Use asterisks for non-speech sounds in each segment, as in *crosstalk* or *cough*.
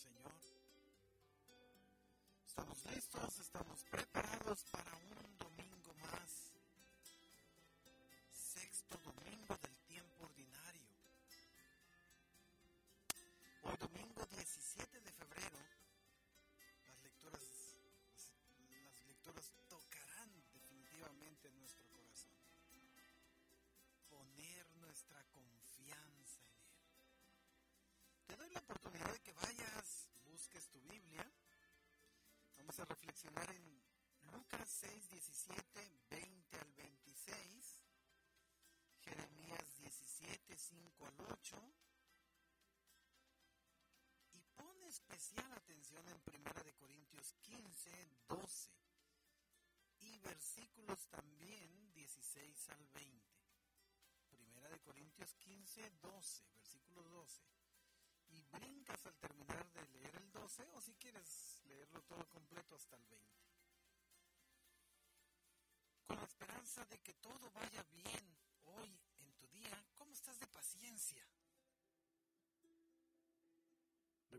Señor. Estamos listos, estamos preparados para un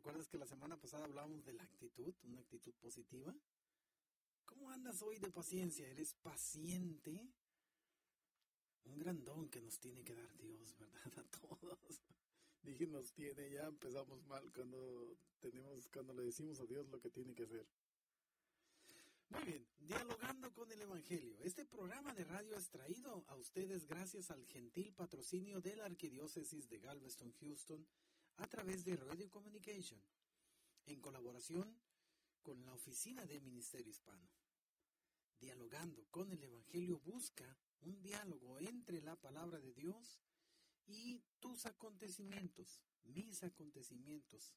¿Recuerdas que la semana pasada hablábamos de la actitud, una actitud positiva? ¿Cómo andas hoy de paciencia? ¿Eres paciente? Un gran don que nos tiene que dar Dios, *laughs* ¿verdad? A todos dije nos tiene, ya empezamos mal cuando tenemos, cuando le decimos a Dios lo que tiene que hacer. Muy bien, dialogando con el Evangelio. Este programa de radio es traído a ustedes gracias al gentil patrocinio de la Arquidiócesis de Galveston, Houston, a través de Radio Communication, en colaboración con la Oficina de Ministerio Hispano. Dialogando con el Evangelio busca un diálogo entre la palabra de Dios y tus acontecimientos, mis acontecimientos,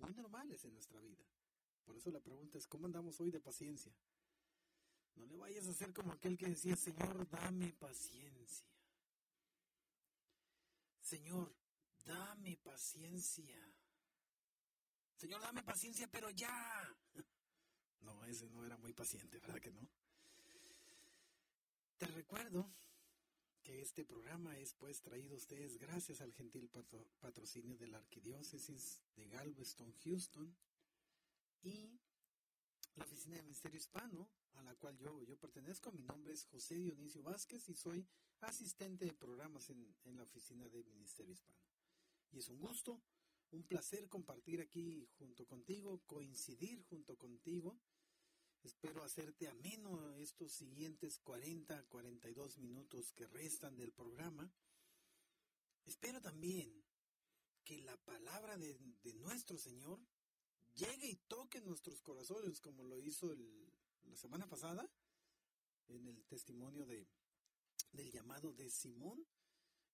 muy normales en nuestra vida. Por eso la pregunta es, ¿cómo andamos hoy de paciencia? No le vayas a hacer como aquel que decía, Señor, dame paciencia. Señor, dame paciencia. Señor, dame paciencia, pero ya. *laughs* No, ese no era muy paciente, ¿verdad que no? Te recuerdo que este programa es pues traído a ustedes gracias al gentil patrocinio de la Arquidiócesis de Galveston, Houston y la Oficina de Ministerio Hispano, a la cual yo, yo pertenezco. Mi nombre es José Dionisio Vázquez y soy asistente de programas en, en la Oficina de Ministerio Hispano. Y es un gusto, un placer compartir aquí junto contigo, coincidir junto contigo Espero hacerte ameno estos siguientes 40, 42 minutos que restan del programa. Espero también que la palabra de, nuestro Señor llegue y toque nuestros corazones como lo hizo la semana pasada en el testimonio de, del llamado de Simón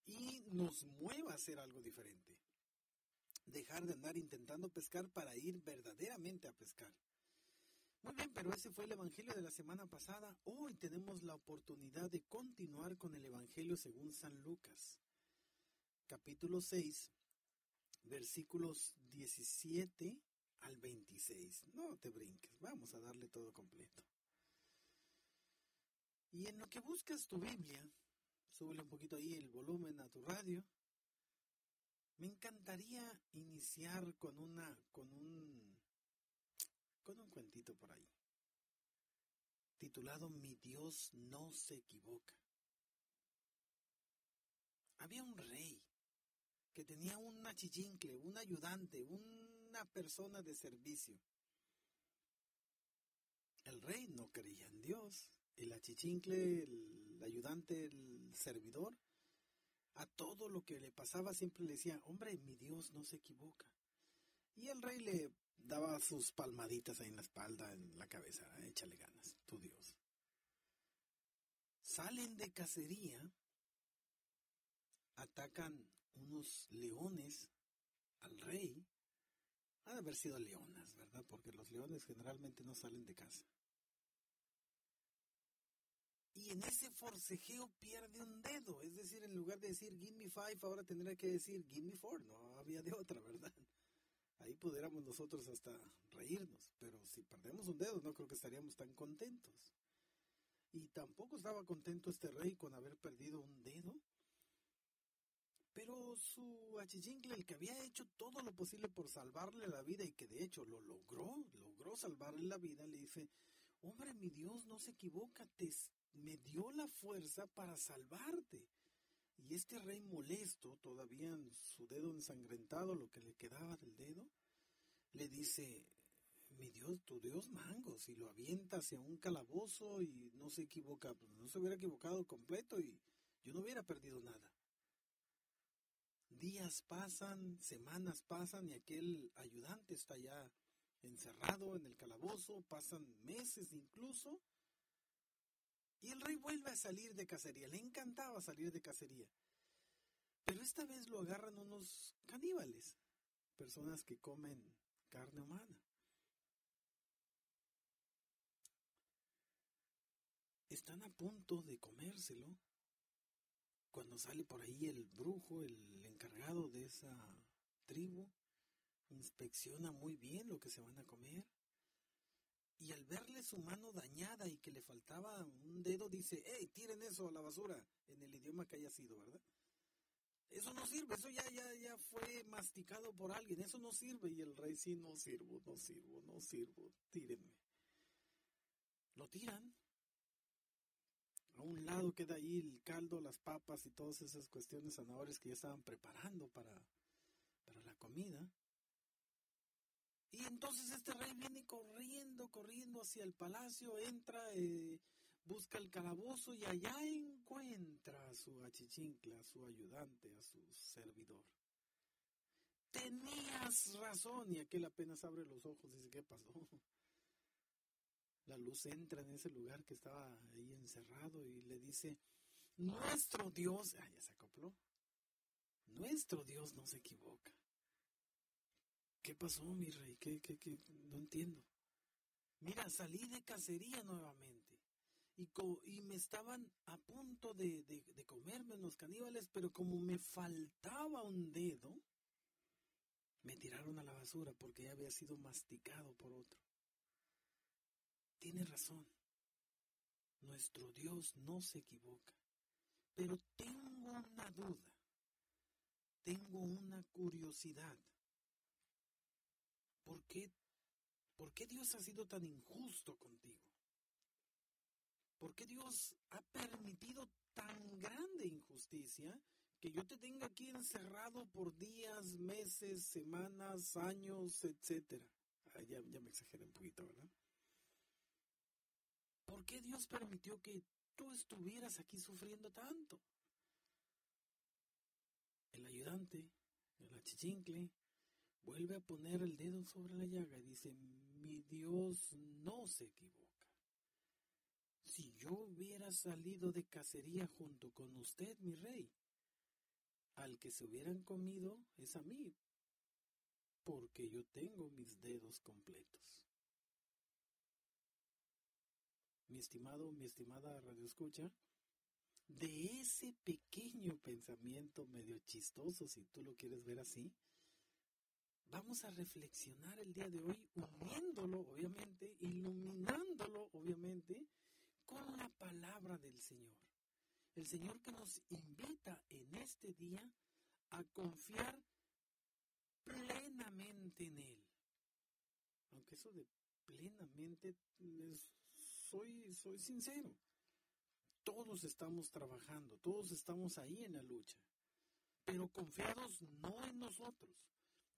y nos mueva a hacer algo diferente. Dejar de andar intentando pescar para ir verdaderamente a pescar. Muy bien, pero ese fue el Evangelio de la semana pasada. Hoy tenemos la oportunidad de continuar con el Evangelio según San Lucas, capítulo 6, versículos 17 al 26. No te brinques, vamos a darle todo completo. Y en lo que buscas tu Biblia, súbele un poquito ahí el volumen a tu radio. Me encantaría iniciar con una con un con un cuentito por ahí, titulado Mi Dios no se equivoca. Había un rey que tenía un achichincle, un ayudante, una persona de servicio. El rey no creía en Dios. El achichincle, el ayudante, el servidor, a todo lo que le pasaba siempre le decía, hombre, mi Dios no se equivoca. Y el rey le daba sus palmaditas ahí en la espalda, en la cabeza, échale ganas, tu Dios. Salen de cacería, atacan unos leones al rey. Ha de haber sido leonas, ¿verdad? Porque los leones generalmente no salen de casa. Y en ese forcejeo pierde un dedo. Es decir, en lugar de decir give me five, ahora tendrá que decir give me four. No había de otra, ¿verdad? ahí pudiéramos nosotros hasta reírnos, pero si perdemos un dedo no creo que estaríamos tan contentos. Y tampoco estaba contento este rey con haber perdido un dedo, Pero su achichincle, el que había hecho todo lo posible por salvarle la vida y que de hecho lo logró, logró salvarle la vida, le dice, hombre, mi Dios no se equivoca, te, me dio la fuerza para salvarte. Y este rey molesto, todavía en su dedo ensangrentado, lo que le quedaba del dedo, le dice, mi Dios, tu Dios mango, si lo avienta hacia un calabozo y no se equivoca, pues no se hubiera equivocado completo y yo no hubiera perdido nada. Días pasan, semanas pasan y aquel ayudante está ya encerrado en el calabozo, pasan meses incluso, y el rey vuelve a salir de cacería, le encantaba salir de cacería. Pero esta vez lo agarran unos caníbales, personas que comen carne humana. Están a punto de comérselo cuando sale por ahí el brujo, el encargado de esa tribu, inspecciona muy bien lo que se van a comer. Y al verle su mano dañada y que le faltaba un dedo, dice, hey, tiren eso a la basura, en el idioma que haya sido, ¿verdad? Eso no sirve, eso ya, ya, ya fue masticado por alguien, eso no sirve. Y el rey, sí, no sirvo, no sirvo, no sirvo, tírenme. Lo tiran a un lado queda ahí el caldo, las papas y todas esas cuestiones zanahorias que ya estaban preparando para, para la comida. Y entonces este rey viene corriendo, corriendo hacia el palacio, entra, eh, busca el calabozo y allá encuentra a su achichincla, a su ayudante, a su servidor. Tenías razón y aquel apenas abre los ojos y dice, ¿qué pasó? la luz entra en ese lugar que estaba ahí encerrado y le dice, nuestro Dios, ah, ya se acopló, nuestro Dios no se equivoca. ¿Qué pasó, mi rey? ¿Qué, qué, qué? No entiendo. Mira, salí de cacería nuevamente y, y me estaban a punto de, de, de comerme los caníbales, pero como me faltaba un dedo, me tiraron a la basura porque ya había sido masticado por otro. Tiene razón. Nuestro Dios no se equivoca. Pero tengo una duda. Tengo una curiosidad. ¿Por qué, ¿Por qué Dios ha sido tan injusto contigo? ¿Por qué Dios ha permitido tan grande injusticia que yo te tenga aquí encerrado por días, meses, semanas, años, etcétera? Ya, ya me exageré un poquito, ¿verdad? ¿Por qué Dios permitió que tú estuvieras aquí sufriendo tanto? El ayudante, el achichincle, vuelve a poner el dedo sobre la llaga y dice, mi Dios no se equivoca. Si yo hubiera salido de cacería junto con usted, mi rey, al que se hubieran comido es a mí, porque yo tengo mis dedos completos mi estimado, mi estimada Radio Escucha, de ese pequeño pensamiento medio chistoso, si tú lo quieres ver así, vamos a reflexionar el día de hoy, uniéndolo, obviamente, iluminándolo, obviamente, con la palabra del Señor. El Señor que nos invita en este día a confiar plenamente en Él. Aunque eso de plenamente es soy, soy sincero. Todos estamos trabajando, todos estamos ahí en la lucha, pero confiados no en nosotros,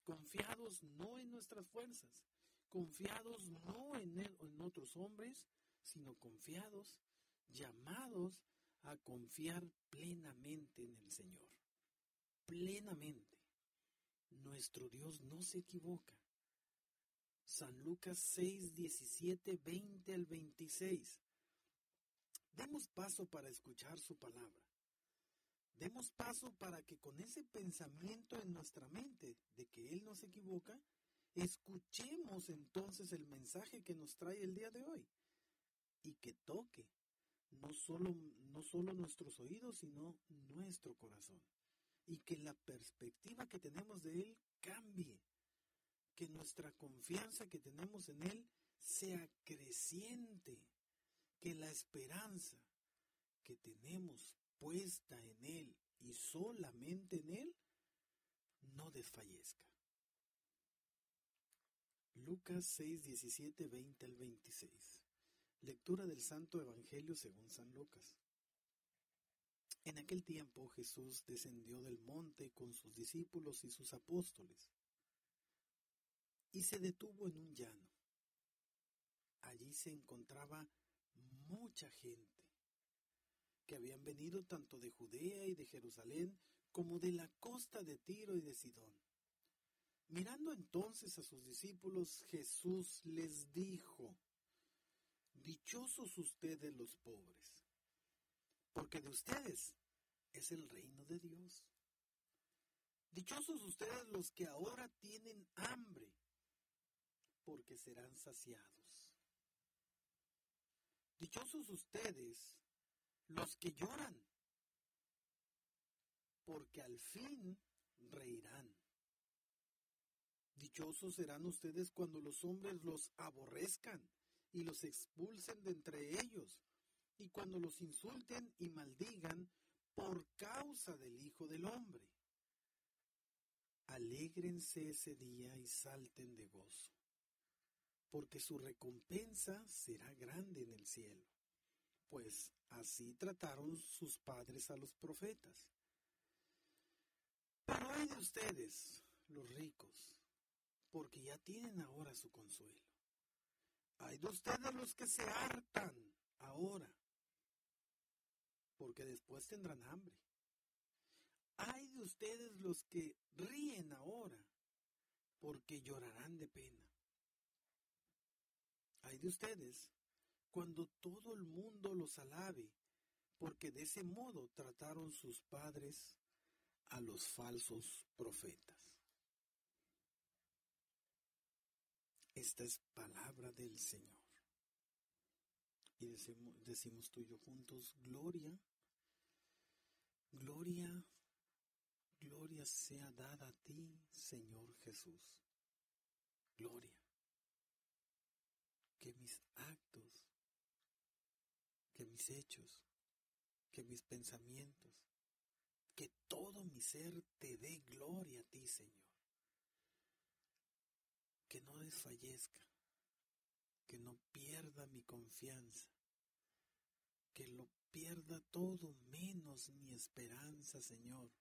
confiados no en nuestras fuerzas, confiados no en, otros hombres, sino confiados, llamados a confiar plenamente en el Señor. Plenamente. Nuestro Dios no se equivoca. San Lucas 6, 17, 20 al 26. Demos paso para escuchar su palabra. Demos paso para que con ese pensamiento en nuestra mente de que Él no se equivoca, escuchemos entonces el mensaje que nos trae el día de hoy. Y que toque no solo, no solo nuestros oídos, sino nuestro corazón. Y que la perspectiva que tenemos de Él cambie. Que nuestra confianza que tenemos en Él sea creciente, que la esperanza que tenemos puesta en Él y solamente en Él, no desfallezca. Lucas 6, 17, 20 al 26. Lectura del Santo Evangelio según San Lucas. En aquel tiempo Jesús descendió del monte con sus discípulos y sus apóstoles y se detuvo en un llano. Allí se encontraba mucha gente que habían venido tanto de Judea y de Jerusalén como de la costa de Tiro y de Sidón. Mirando entonces a sus discípulos, Jesús les dijo, Dichosos ustedes los pobres, porque de ustedes es el reino de Dios. Dichosos ustedes los que ahora tienen hambre, porque serán saciados. Dichosos ustedes los que lloran, porque al fin reirán. Dichosos serán ustedes cuando los hombres los aborrezcan y los expulsen de entre ellos, y cuando los insulten y maldigan por causa del Hijo del Hombre. Alégrense ese día y salten de gozo, porque su recompensa será grande en el cielo pues así trataron sus padres a los profetas. Pero hay de ustedes, los ricos, porque ya tienen ahora su consuelo. Hay de ustedes los que se hartan ahora, porque después tendrán hambre. Hay de ustedes los que ríen ahora, porque llorarán de pena. Hay de ustedes cuando todo el mundo los alabe, porque de ese modo trataron sus padres a los falsos profetas. Esta es palabra del Señor. Y decimos, decimos tú y yo juntos, gloria, gloria, gloria sea dada a ti, Señor Jesús. Gloria. Que mis actos que mis hechos, que mis pensamientos, que todo mi ser te dé gloria a ti, Señor. Que no desfallezca, que no pierda mi confianza, que lo pierda todo menos mi esperanza, Señor.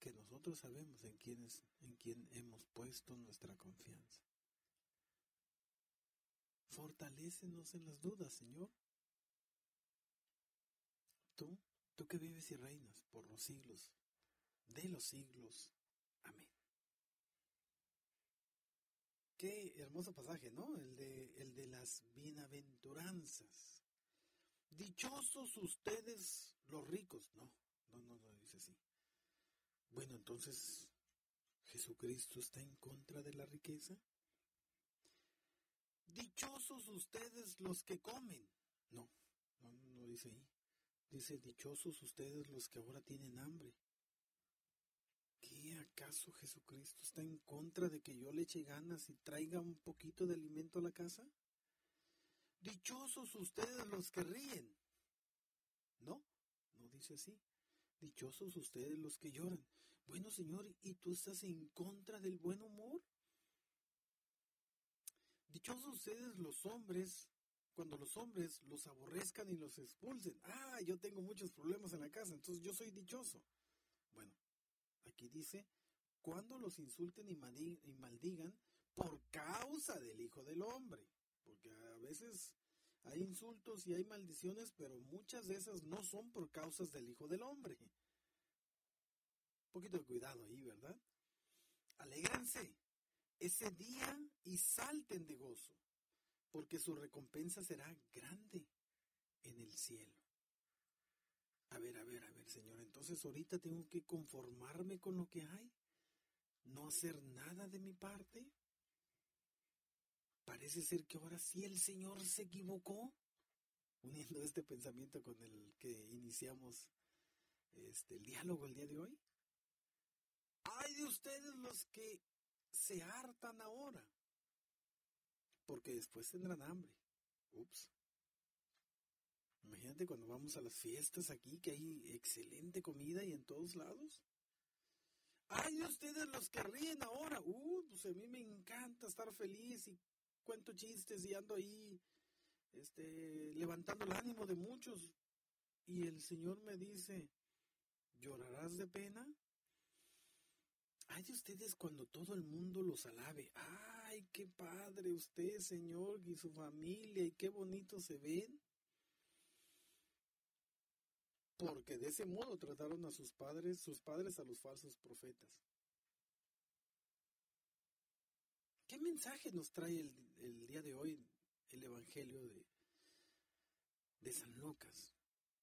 Que nosotros sabemos en quién, en quién hemos puesto nuestra confianza. Fortalécenos en las dudas, Señor. Tú, tú que vives y reinas por los siglos de los siglos. Amén. Qué hermoso pasaje, ¿no? El de, el de las bienaventuranzas. Dichosos ustedes los ricos. No, no, no, no dice así. Bueno, entonces, ¿Jesucristo está en contra de la riqueza? Dichosos ustedes los que comen. No, no, no dice ahí. Dice, dichosos ustedes los que ahora tienen hambre. ¿Qué acaso Jesucristo está en contra de que yo le eche ganas y traiga un poquito de alimento a la casa? Dichosos ustedes los que ríen. No, no dice así. Dichosos ustedes los que lloran. Bueno, Señor, ¿y tú estás en contra del buen humor? Dichosos ustedes los hombres, cuando los hombres los aborrezcan y los expulsen. Ah, yo tengo muchos problemas en la casa, entonces yo soy dichoso. Bueno, aquí dice, cuando los insulten y maldigan por causa del Hijo del Hombre. Porque a veces hay insultos y hay maldiciones, pero muchas de esas no son por causas del Hijo del Hombre. Un poquito de cuidado ahí, ¿verdad? Alégrense, ese día y salten de gozo, porque su recompensa será grande en el cielo. A ver, a ver, a ver, Señor, entonces ahorita tengo que conformarme con lo que hay, no hacer nada de mi parte. Parece ser que ahora sí el Señor se equivocó, uniendo este pensamiento con el que iniciamos este, el diálogo el día de hoy. Hay de ustedes los que se hartan ahora, porque después tendrán hambre. Ups. Imagínate cuando vamos a las fiestas aquí, que hay excelente comida y en todos lados. Ay, de ustedes los que ríen ahora. Uh, pues a mí me encanta estar feliz y cuento chistes y ando ahí este, levantando el ánimo de muchos. Y el Señor me dice, ¿llorarás de pena? Ay de ustedes cuando todo el mundo los alabe. Ay, qué padre usted, Señor, y su familia, y qué bonito se ven. Porque de ese modo trataron a sus padres, sus padres a los falsos profetas. ¿Qué mensaje nos trae el, día de hoy el Evangelio de, de San Lucas?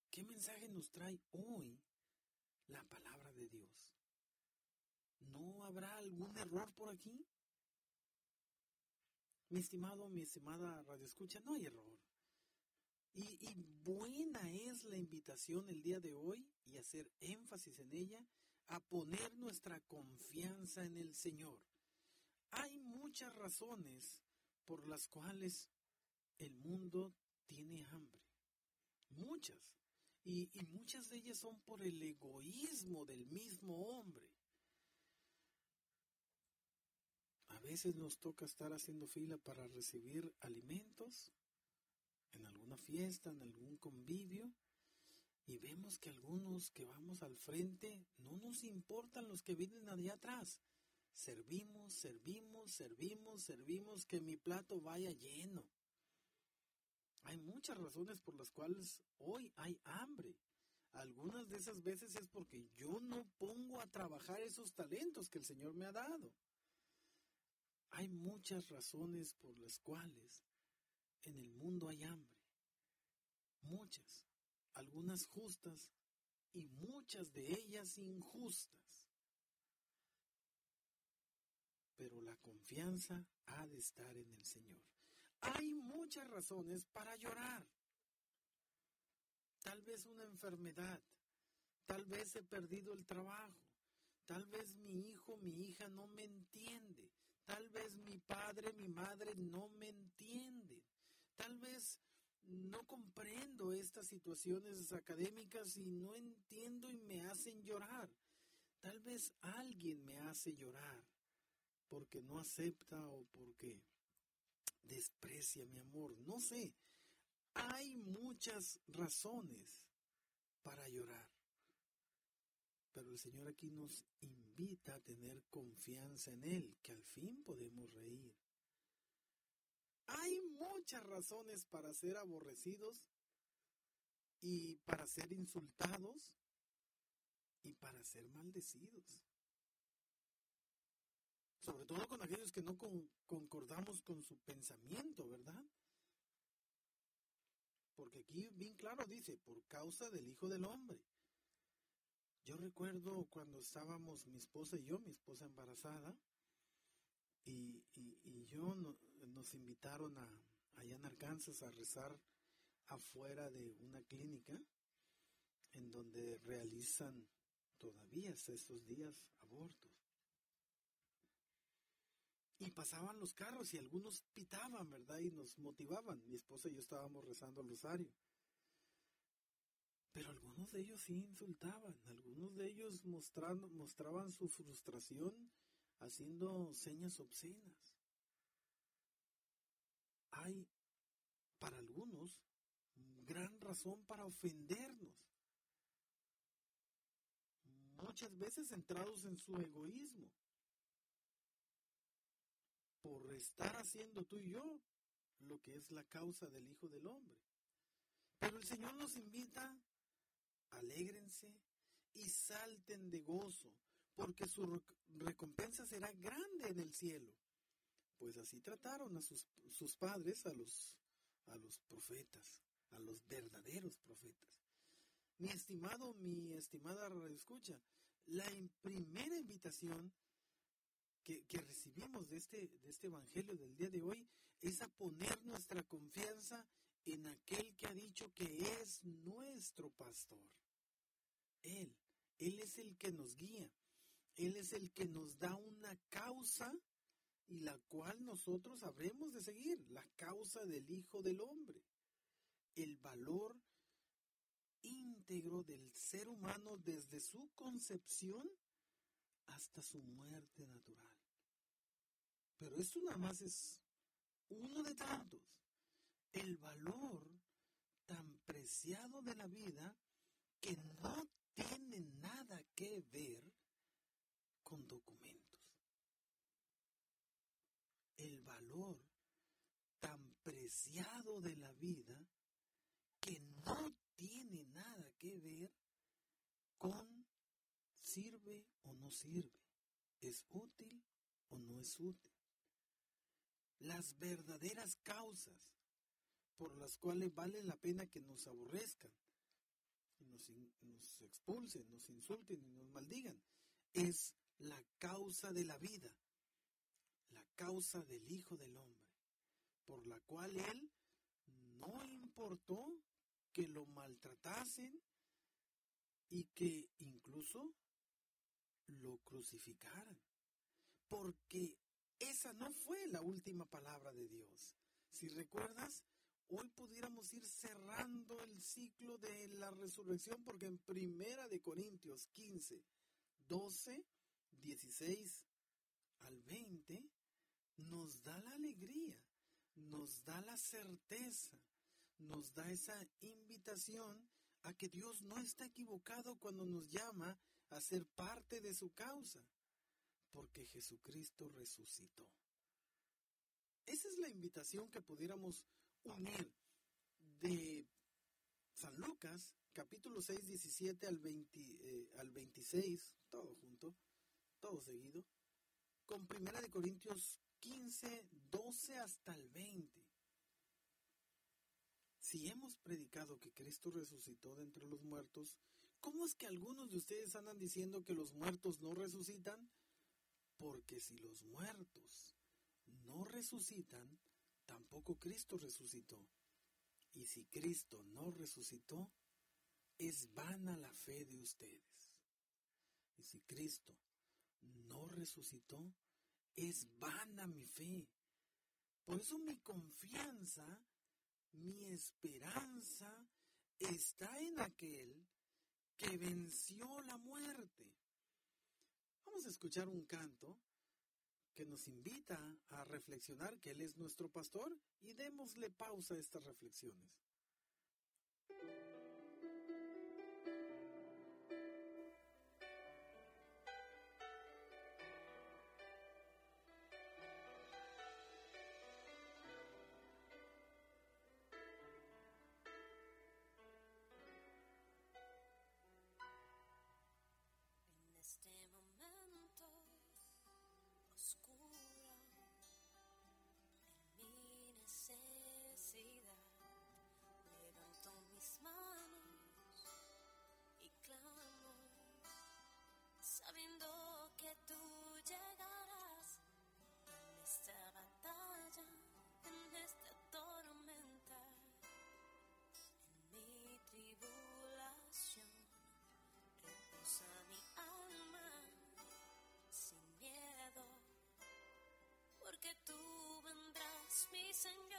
¿Qué mensaje nos trae hoy la palabra de Dios? ¿No habrá algún error por aquí? Mi estimado, mi estimada radio escucha, no hay error. Y, buena es la invitación el día de hoy y hacer énfasis en ella a poner nuestra confianza en el Señor. Hay muchas razones por las cuales el mundo tiene hambre. Muchas. Y, muchas de ellas son por el egoísmo del mismo hombre. A veces nos toca estar haciendo fila para recibir alimentos en alguna fiesta, en algún convivio, y vemos que algunos que vamos al frente no nos importan los que vienen allá atrás. Servimos, servimos, servimos, servimos, que mi plato vaya lleno. Hay muchas razones por las cuales hoy hay hambre. Algunas de esas veces es porque yo no pongo a trabajar esos talentos que el Señor me ha dado. Hay muchas razones por las cuales en el mundo hay hambre. Muchas, algunas justas y muchas de ellas injustas. Pero la confianza ha de estar en el Señor. Hay muchas razones para llorar. Tal vez una enfermedad, tal vez he perdido el trabajo, tal vez mi hijo, mi hija no me entiende, tal vez mi padre, mi madre no me entienden, Tal vez no comprendo estas situaciones académicas y no entiendo y me hacen llorar. Tal vez alguien me hace llorar porque no acepta o porque desprecia mi amor. No sé. Hay muchas razones para llorar. Pero el Señor aquí nos invita a tener confianza en Él, que al fin podemos reír. Hay muchas razones para ser aborrecidos y para ser insultados y para ser maldecidos. Sobre todo con aquellos que no concordamos con su pensamiento, ¿verdad? Porque aquí bien claro dice, por causa del Hijo del Hombre. Yo recuerdo cuando estábamos mi esposa y yo, mi esposa embarazada, y, y, yo nos invitaron a, allá en Arkansas a rezar afuera de una clínica en donde realizan todavía estos días abortos. Y pasaban los carros y algunos pitaban, ¿verdad? Y nos motivaban. Mi esposa y yo estábamos rezando el rosario. Pero algunos de ellos sí insultaban, algunos de ellos mostrando, mostraban su frustración haciendo señas obscenas. Hay para algunos gran razón para ofendernos. Muchas veces centrados en su egoísmo. Por estar haciendo tú y yo lo que es la causa del Hijo del Hombre. Pero el Señor nos invita, alégrense y salten de gozo, porque su recompensa será grande en el cielo. Pues así trataron a sus, padres, a los, a los profetas, a los verdaderos profetas. Mi estimado, mi estimada escucha, la primera invitación que, que, recibimos de este, de este Evangelio del día de hoy es a poner nuestra confianza en aquel que ha dicho que es nuestro pastor. Él, Él es el que nos guía. Él es el que nos da una causa y la cual nosotros habremos de seguir, la causa del Hijo del Hombre. El valor íntegro del ser humano desde su concepción hasta su muerte natural. Pero esto nada más es uno de tantos. El valor tan preciado de la vida que no tiene nada que ver con documentos. El valor tan preciado de la vida que no tiene nada que ver con sirve o no sirve, es útil o no es útil. Las verdaderas causas por las cuales vale la pena que nos aborrezcan, nos, nos expulsen, nos insulten y nos maldigan, es la causa de la vida, la causa del Hijo del Hombre, por la cual Él no importó que lo maltratasen y que incluso lo crucificaran. Porque esa no fue la última palabra de Dios. Si recuerdas, hoy pudiéramos ir cerrando el ciclo de la resurrección porque en Primera de Corintios 15, 12, 16 al 20 nos da la alegría, nos da la certeza nos da esa invitación a que Dios no está equivocado cuando nos llama a ser parte de su causa, porque Jesucristo resucitó. Esa es la invitación que pudiéramos unir de San Lucas, capítulo 6, 17 al, 20, eh, al 26, todo junto, todo seguido, con Primera de Corintios 15, 12 hasta el 20. Si hemos predicado que Cristo resucitó de entre los muertos, ¿cómo es que algunos de ustedes andan diciendo que los muertos no resucitan? Porque si los muertos no resucitan, tampoco Cristo resucitó. Y si Cristo no resucitó, es vana la fe de ustedes. Y si Cristo no resucitó, es vana mi fe. Por eso mi confianza mi esperanza está en aquel que venció la muerte. Vamos a escuchar un canto que nos invita a reflexionar que Él es nuestro pastor y démosle pausa a estas reflexiones. sing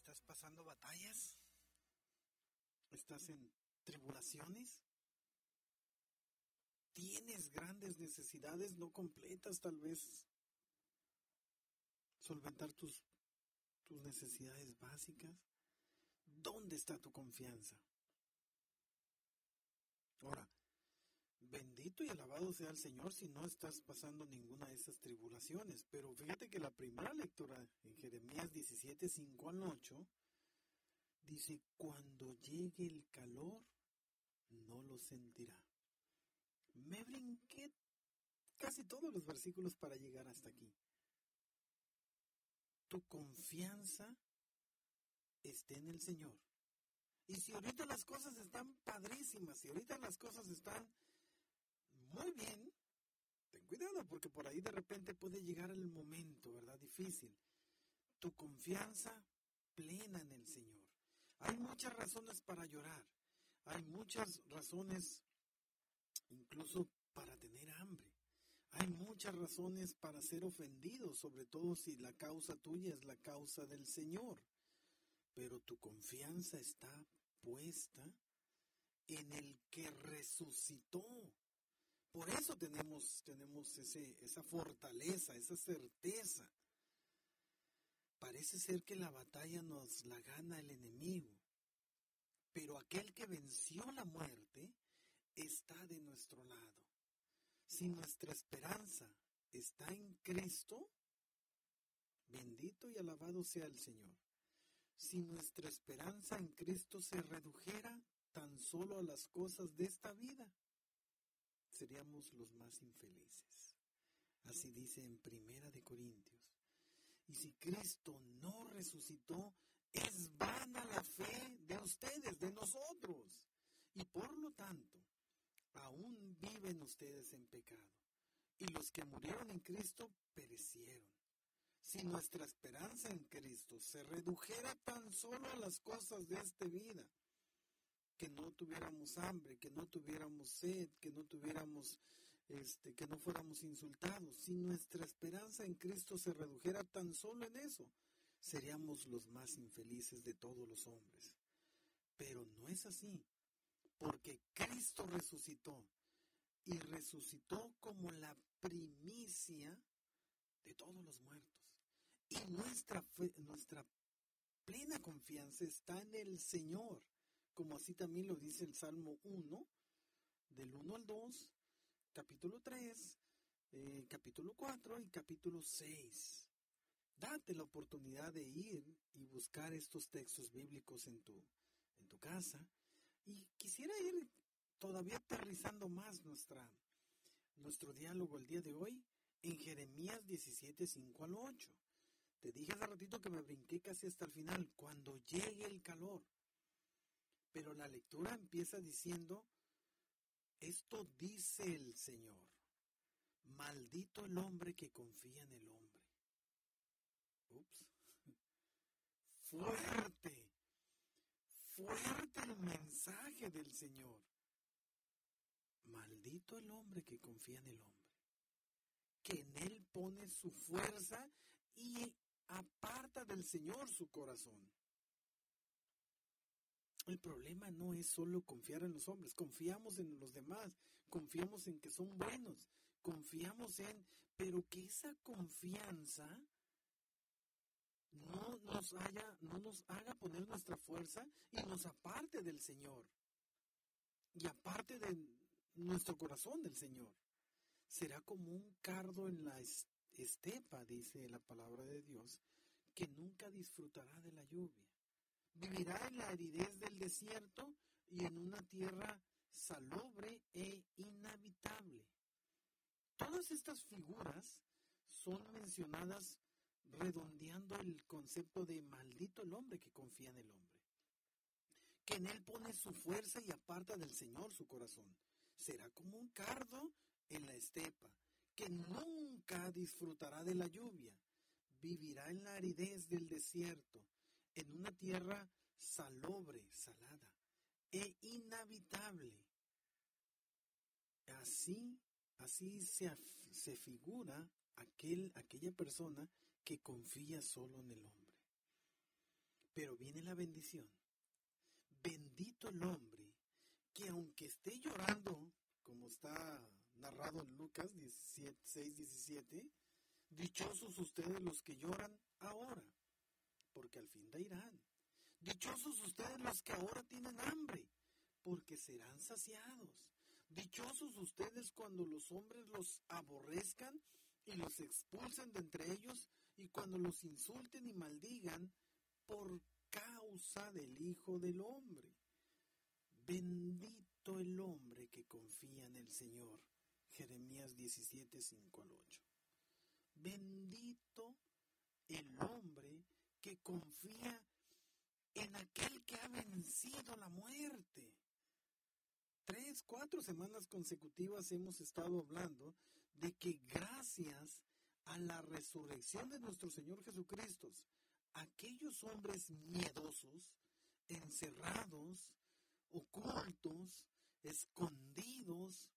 ¿Estás pasando batallas? ¿Estás en tribulaciones? ¿Tienes grandes necesidades no completas tal vez? ¿Solventar tus, tus necesidades básicas? ¿Dónde está tu confianza? Ahora, bendito y alabado sea el Señor si no estás pasando ninguna de esas tribulaciones. Pero fíjate que la primera lectura en Jeremías 17, 5 al 8, dice, cuando llegue el calor, no lo sentirá. Me brinqué casi todos los versículos para llegar hasta aquí. Tu confianza esté en el Señor. Y si ahorita las cosas están padrísimas, si ahorita las cosas están muy bien, ten cuidado porque por ahí de repente puede llegar el momento, ¿verdad? Difícil. Tu confianza plena en el Señor. Hay muchas razones para llorar. Hay muchas razones incluso para tener hambre. Hay muchas razones para ser ofendido, sobre todo si la causa tuya es la causa del Señor pero tu confianza está puesta en el que resucitó. Por eso tenemos, tenemos ese, esa fortaleza, esa certeza. Parece ser que la batalla nos la gana el enemigo, pero aquel que venció la muerte está de nuestro lado. Si nuestra esperanza está en Cristo, bendito y alabado sea el Señor si nuestra esperanza en Cristo se redujera tan solo a las cosas de esta vida, seríamos los más infelices. Así dice en Primera de Corintios. Y si Cristo no resucitó, es vana la fe de ustedes, de nosotros. Y por lo tanto, aún viven ustedes en pecado. Y los que murieron en Cristo perecieron si nuestra esperanza en Cristo se redujera tan solo a las cosas de esta vida, que no tuviéramos hambre, que no tuviéramos sed, que no tuviéramos, este, que no fuéramos insultados, si nuestra esperanza en Cristo se redujera tan solo en eso, seríamos los más infelices de todos los hombres. Pero no es así, porque Cristo resucitó y resucitó como la primicia de todos los muertos. Y nuestra, nuestra plena confianza está en el Señor, como así también lo dice el Salmo 1, del 1 al 2, capítulo 3, eh, capítulo 4 y capítulo 6. Date la oportunidad de ir y buscar estos textos bíblicos en tu, en tu casa. Y quisiera ir todavía aterrizando más nuestra, nuestro diálogo el día de hoy en Jeremías 17, 5 al 8. Te dije hace ratito que me brinqué casi hasta el final, cuando llegue el calor. Pero la lectura empieza diciendo, esto dice el Señor, maldito el hombre que confía en el hombre. Ups. Fuerte, fuerte el mensaje del Señor. Maldito el hombre que confía en el hombre, que en él pone su fuerza y aparta del Señor su corazón. El problema no es solo confiar en los hombres, confiamos en los demás, confiamos en que son buenos, confiamos en, pero que esa confianza no nos haya, no nos haga poner nuestra fuerza y nos aparte del Señor y aparte de nuestro corazón del Señor. Será como un cardo en la, estepa, dice la palabra de Dios, que nunca disfrutará de la lluvia. Vivirá en la aridez del desierto y en una tierra salobre e inhabitable. Todas estas figuras son mencionadas redondeando el concepto de maldito el hombre que confía en el hombre, que en él pone su fuerza y aparta del Señor su corazón. Será como un cardo en la estepa, que nunca disfrutará de la lluvia, vivirá en la aridez del desierto, en una tierra salobre, salada, e inhabitable. Así, así se, se figura aquel, aquella persona que confía solo en el hombre. Pero viene la bendición. Bendito el hombre que aunque esté llorando, como está narrado en Lucas 6, 17, dichosos ustedes los que lloran ahora, porque al fin da irán. Dichosos ustedes los que ahora tienen hambre, porque serán saciados. Dichosos ustedes cuando los hombres los aborrezcan y los expulsen de entre ellos y cuando los insulten y maldigan por causa del Hijo del Hombre. Bendito el hombre que confía en el Señor. Jeremías 17, 5 al 8. Bendito el hombre que confía en aquel que ha vencido la muerte. Tres, cuatro semanas consecutivas hemos estado hablando de que gracias a la resurrección de nuestro Señor Jesucristo, aquellos hombres miedosos, encerrados, ocultos, escondidos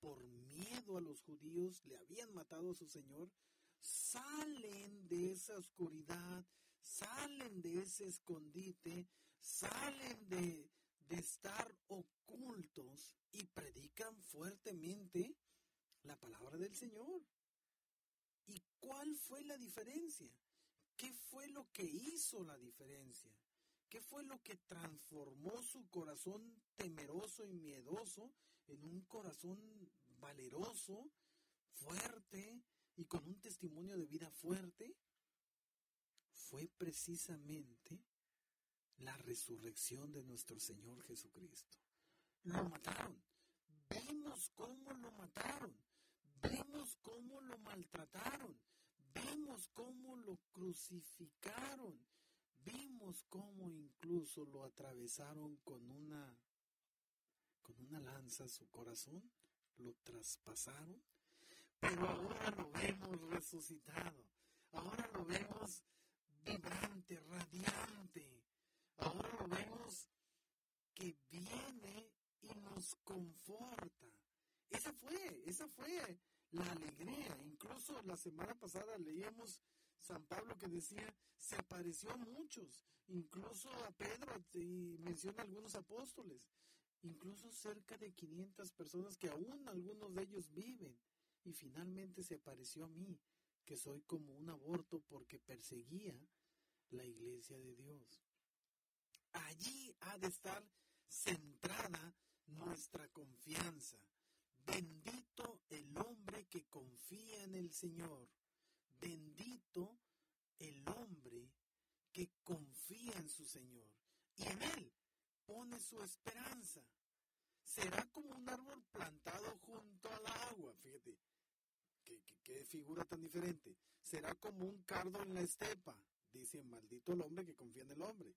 por miedo a los judíos, le habían matado a su Señor, salen de esa oscuridad, salen de ese escondite, salen de, de estar ocultos y predican fuertemente la palabra del Señor. ¿Y cuál fue la diferencia? ¿Qué fue lo que hizo la diferencia? ¿Qué fue lo que transformó su corazón temeroso y miedoso en un corazón valeroso, fuerte y con un testimonio de vida fuerte? Fue precisamente la resurrección de nuestro Señor Jesucristo. Lo mataron. Vimos cómo lo mataron. Vemos cómo lo maltrataron, vemos cómo lo crucificaron, vimos cómo incluso lo atravesaron con una con una lanza su corazón, lo traspasaron, pero ahora lo vemos resucitado, ahora lo vemos vibrante, radiante, ahora lo vemos que viene y nos conforta. Esa fue, esa fue la alegría. Incluso la semana pasada leíamos San Pablo que decía, se apareció a muchos, incluso a Pedro y menciona algunos apóstoles, incluso cerca de 500 personas que aún algunos de ellos viven. Y finalmente se apareció a mí, que soy como un aborto porque perseguía la iglesia de Dios. Allí ha de estar centrada nuestra confianza Bendito el hombre que confía en el Señor. Bendito el hombre que confía en su Señor y en Él pone su esperanza. Será como un árbol plantado junto al agua. Fíjate, qué, figura tan diferente. Será como un cardo en la estepa. Dice, maldito el hombre que confía en el hombre.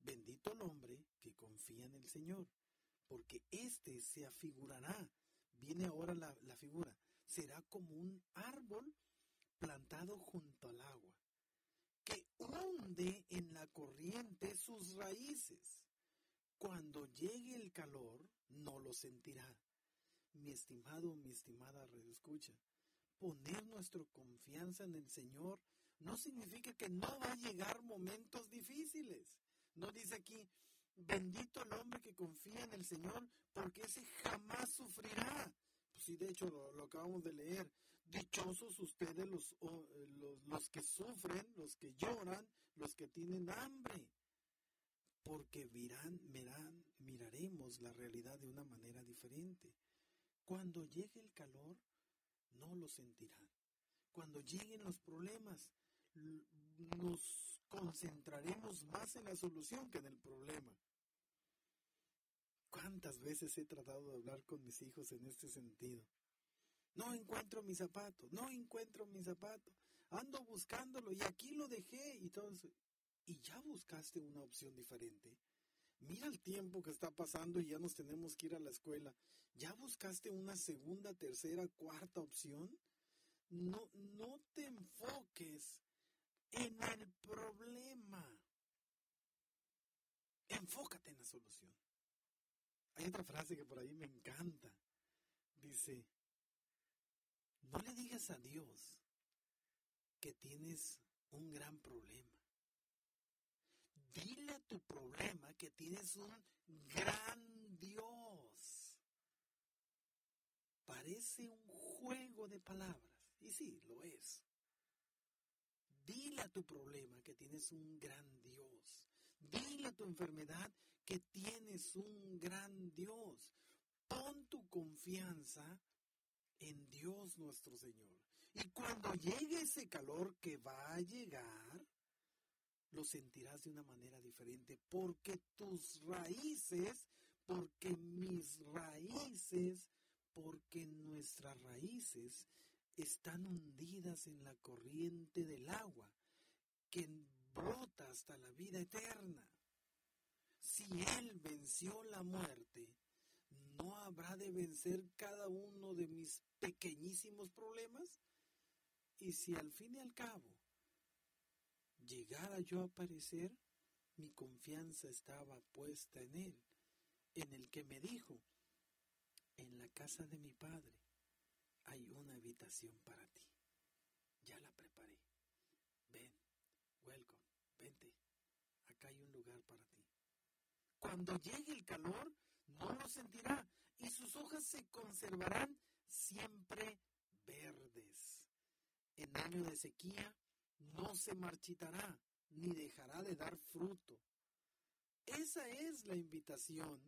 Bendito el hombre que confía en el Señor, porque éste se afigurará viene ahora la, figura, será como un árbol plantado junto al agua, que hunde en la corriente sus raíces. Cuando llegue el calor, no lo sentirá. Mi estimado, mi estimada escucha, poner nuestra confianza en el Señor no significa que no va a llegar momentos difíciles. No dice aquí, Bendito el hombre que confía en el Señor, porque ese jamás sufrirá. Pues sí, de hecho lo, acabamos de leer. Dichosos ustedes los, los, los que sufren, los que lloran, los que tienen hambre, porque virán, mirán, miraremos la realidad de una manera diferente. Cuando llegue el calor, no lo sentirán. Cuando lleguen los problemas, nos concentraremos más en la solución que en el problema. ¿Cuántas veces he tratado de hablar con mis hijos en este sentido? No encuentro mi zapato, no encuentro mi zapato. Ando buscándolo y aquí lo dejé y Y ya buscaste una opción diferente. Mira el tiempo que está pasando y ya nos tenemos que ir a la escuela. ¿Ya buscaste una segunda, tercera, cuarta opción? No, no te enfoques en el problema. Enfócate en la solución. Hay otra frase que por ahí me encanta. Dice, no le digas a Dios que tienes un gran problema. Dile tu problema que tienes un gran Dios. Parece un juego de palabras. Y sí, lo es. Dile a tu problema que tienes un gran Dios. Dile a tu enfermedad que tienes un gran Dios. Pon tu confianza en Dios nuestro Señor. Y cuando llegue ese calor que va a llegar, lo sentirás de una manera diferente, porque tus raíces, porque mis raíces, porque nuestras raíces están hundidas en la corriente del agua, que brota hasta la vida eterna. Si Él venció la muerte, ¿no habrá de vencer cada uno de mis pequeñísimos problemas? Y si al fin y al cabo llegara yo a aparecer, mi confianza estaba puesta en Él, en el que me dijo, en la casa de mi Padre hay una habitación para ti. Ya la preparé. Ven, welcome, vente. Acá hay un lugar para ti. Cuando llegue el calor, no lo sentirá y sus hojas se conservarán siempre verdes. En año de sequía no se marchitará ni dejará de dar fruto. Esa es la invitación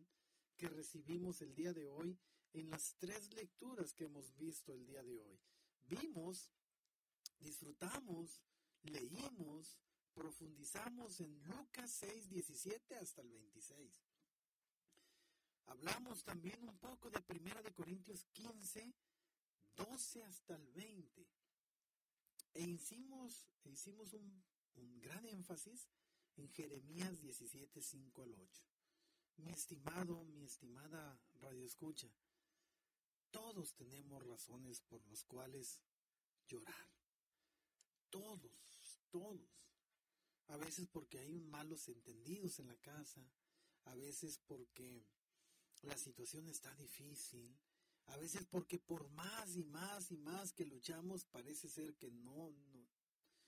que recibimos el día de hoy en las tres lecturas que hemos visto el día de hoy. Vimos, disfrutamos, leímos, profundizamos en Lucas 6, 17 hasta el 26. Hablamos también un poco de Primera de Corintios 15, 12 hasta el 20. E hicimos, e hicimos un, un gran énfasis en Jeremías 17, 5 al 8. Mi estimado, mi estimada Radio Escucha, todos tenemos razones por las cuales llorar. Todos, todos. A veces porque hay malos entendidos en la casa, a veces porque la situación está difícil, a veces porque por más y más y más que luchamos parece ser que no, no,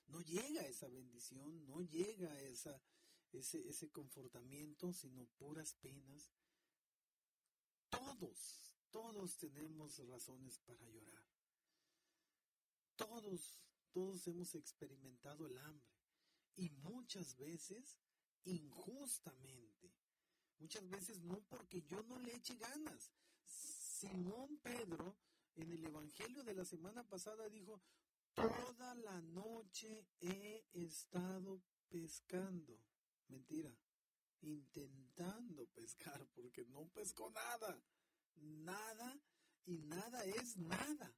no llega esa bendición, no llega esa, ese, ese confortamiento, sino puras penas. Todos, todos tenemos razones para llorar. Todos, todos hemos experimentado el hambre y muchas veces injustamente. Muchas veces no porque yo no le eche ganas. Simón Pedro en el Evangelio de la semana pasada dijo, toda la noche he estado pescando. Mentira, intentando pescar *laughs* porque no pescó nada nada y nada es nada.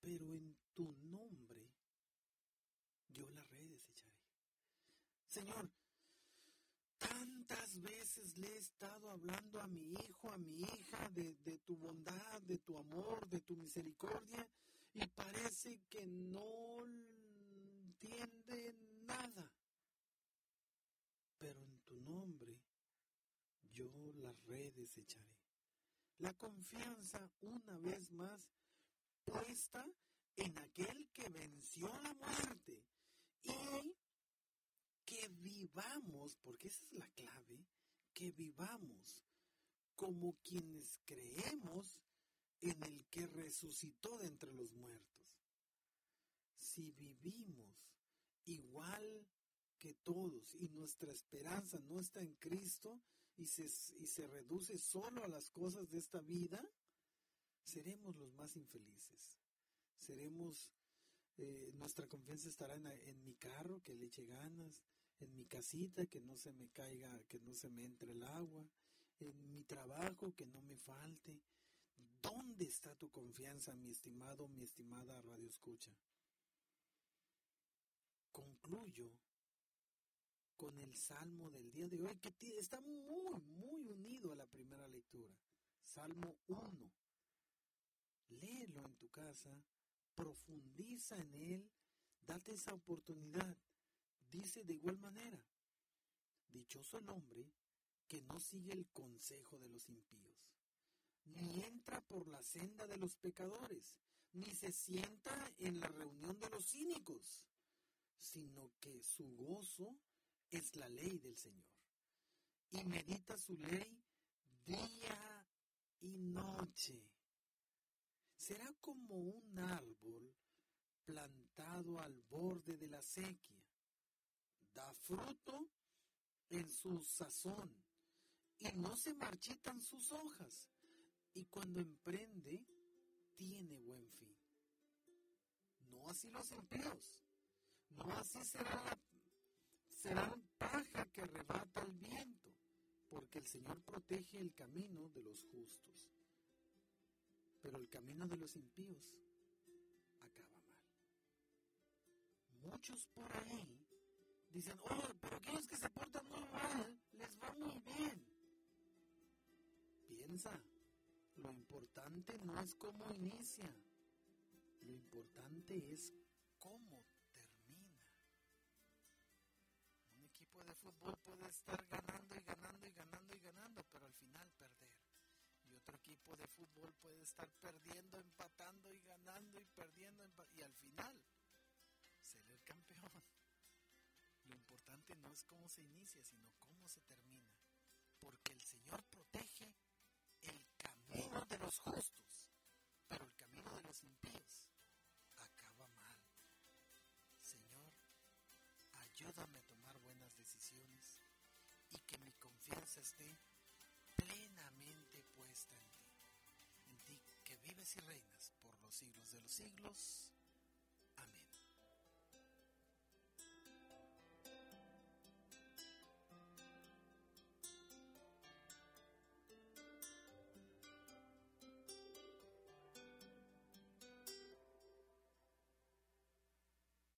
Pero en tu nombre yo la red desecharé. Señor, tantas veces le he estado hablando a mi hijo, a mi hija, de, tu bondad, de tu amor, de tu misericordia, y parece que no entiende nada. Pero en tu nombre yo la red desecharé la confianza una vez más puesta en aquel que venció la muerte. Y que vivamos, porque esa es la clave, que vivamos como quienes creemos en el que resucitó de entre los muertos. Si vivimos igual que todos y nuestra esperanza no está en Cristo, y se, y se reduce solo a las cosas de esta vida, seremos los más infelices. Seremos, eh, nuestra confianza estará en, en, mi carro, que le eche ganas, en mi casita, que no se me caiga, que no se me entre el agua, en mi trabajo, que no me falte. ¿Dónde está tu confianza, mi estimado, mi estimada Radio Escucha? Concluyo con el salmo del día de hoy, que está muy, muy unido a la primera lectura. Salmo 1. Léelo en tu casa, profundiza en él, date esa oportunidad. Dice de igual manera, dichoso el hombre que no sigue el consejo de los impíos, ni entra por la senda de los pecadores, ni se sienta en la reunión de los cínicos, sino que su gozo es la ley del Señor y medita su ley día y noche. Será como un árbol plantado al borde de la sequía. Da fruto en su sazón y no se marchitan sus hojas. Y cuando emprende, tiene buen fin. No así los impíos. No así será serán paja que arrebata el viento, porque el Señor protege el camino de los justos. Pero el camino de los impíos acaba mal. Muchos por ahí dicen, oh, pero aquellos que se portan muy mal, les va muy bien. Piensa, lo importante no es cómo inicia, lo importante es cómo termina. Un equipo de fútbol puede estar ganando y ganando y ganando y ganando, pero al final perder. Y otro equipo de fútbol puede estar perdiendo, empatando y ganando y perdiendo y al final ser el campeón. No es cómo se inicia, sino cómo se termina. Porque el Señor protege el camino de los justos, pero el camino de los impíos acaba mal. Señor, ayúdame a tomar buenas decisiones y que mi confianza esté plenamente puesta en ti, en ti que vives y reinas por los siglos de los siglos.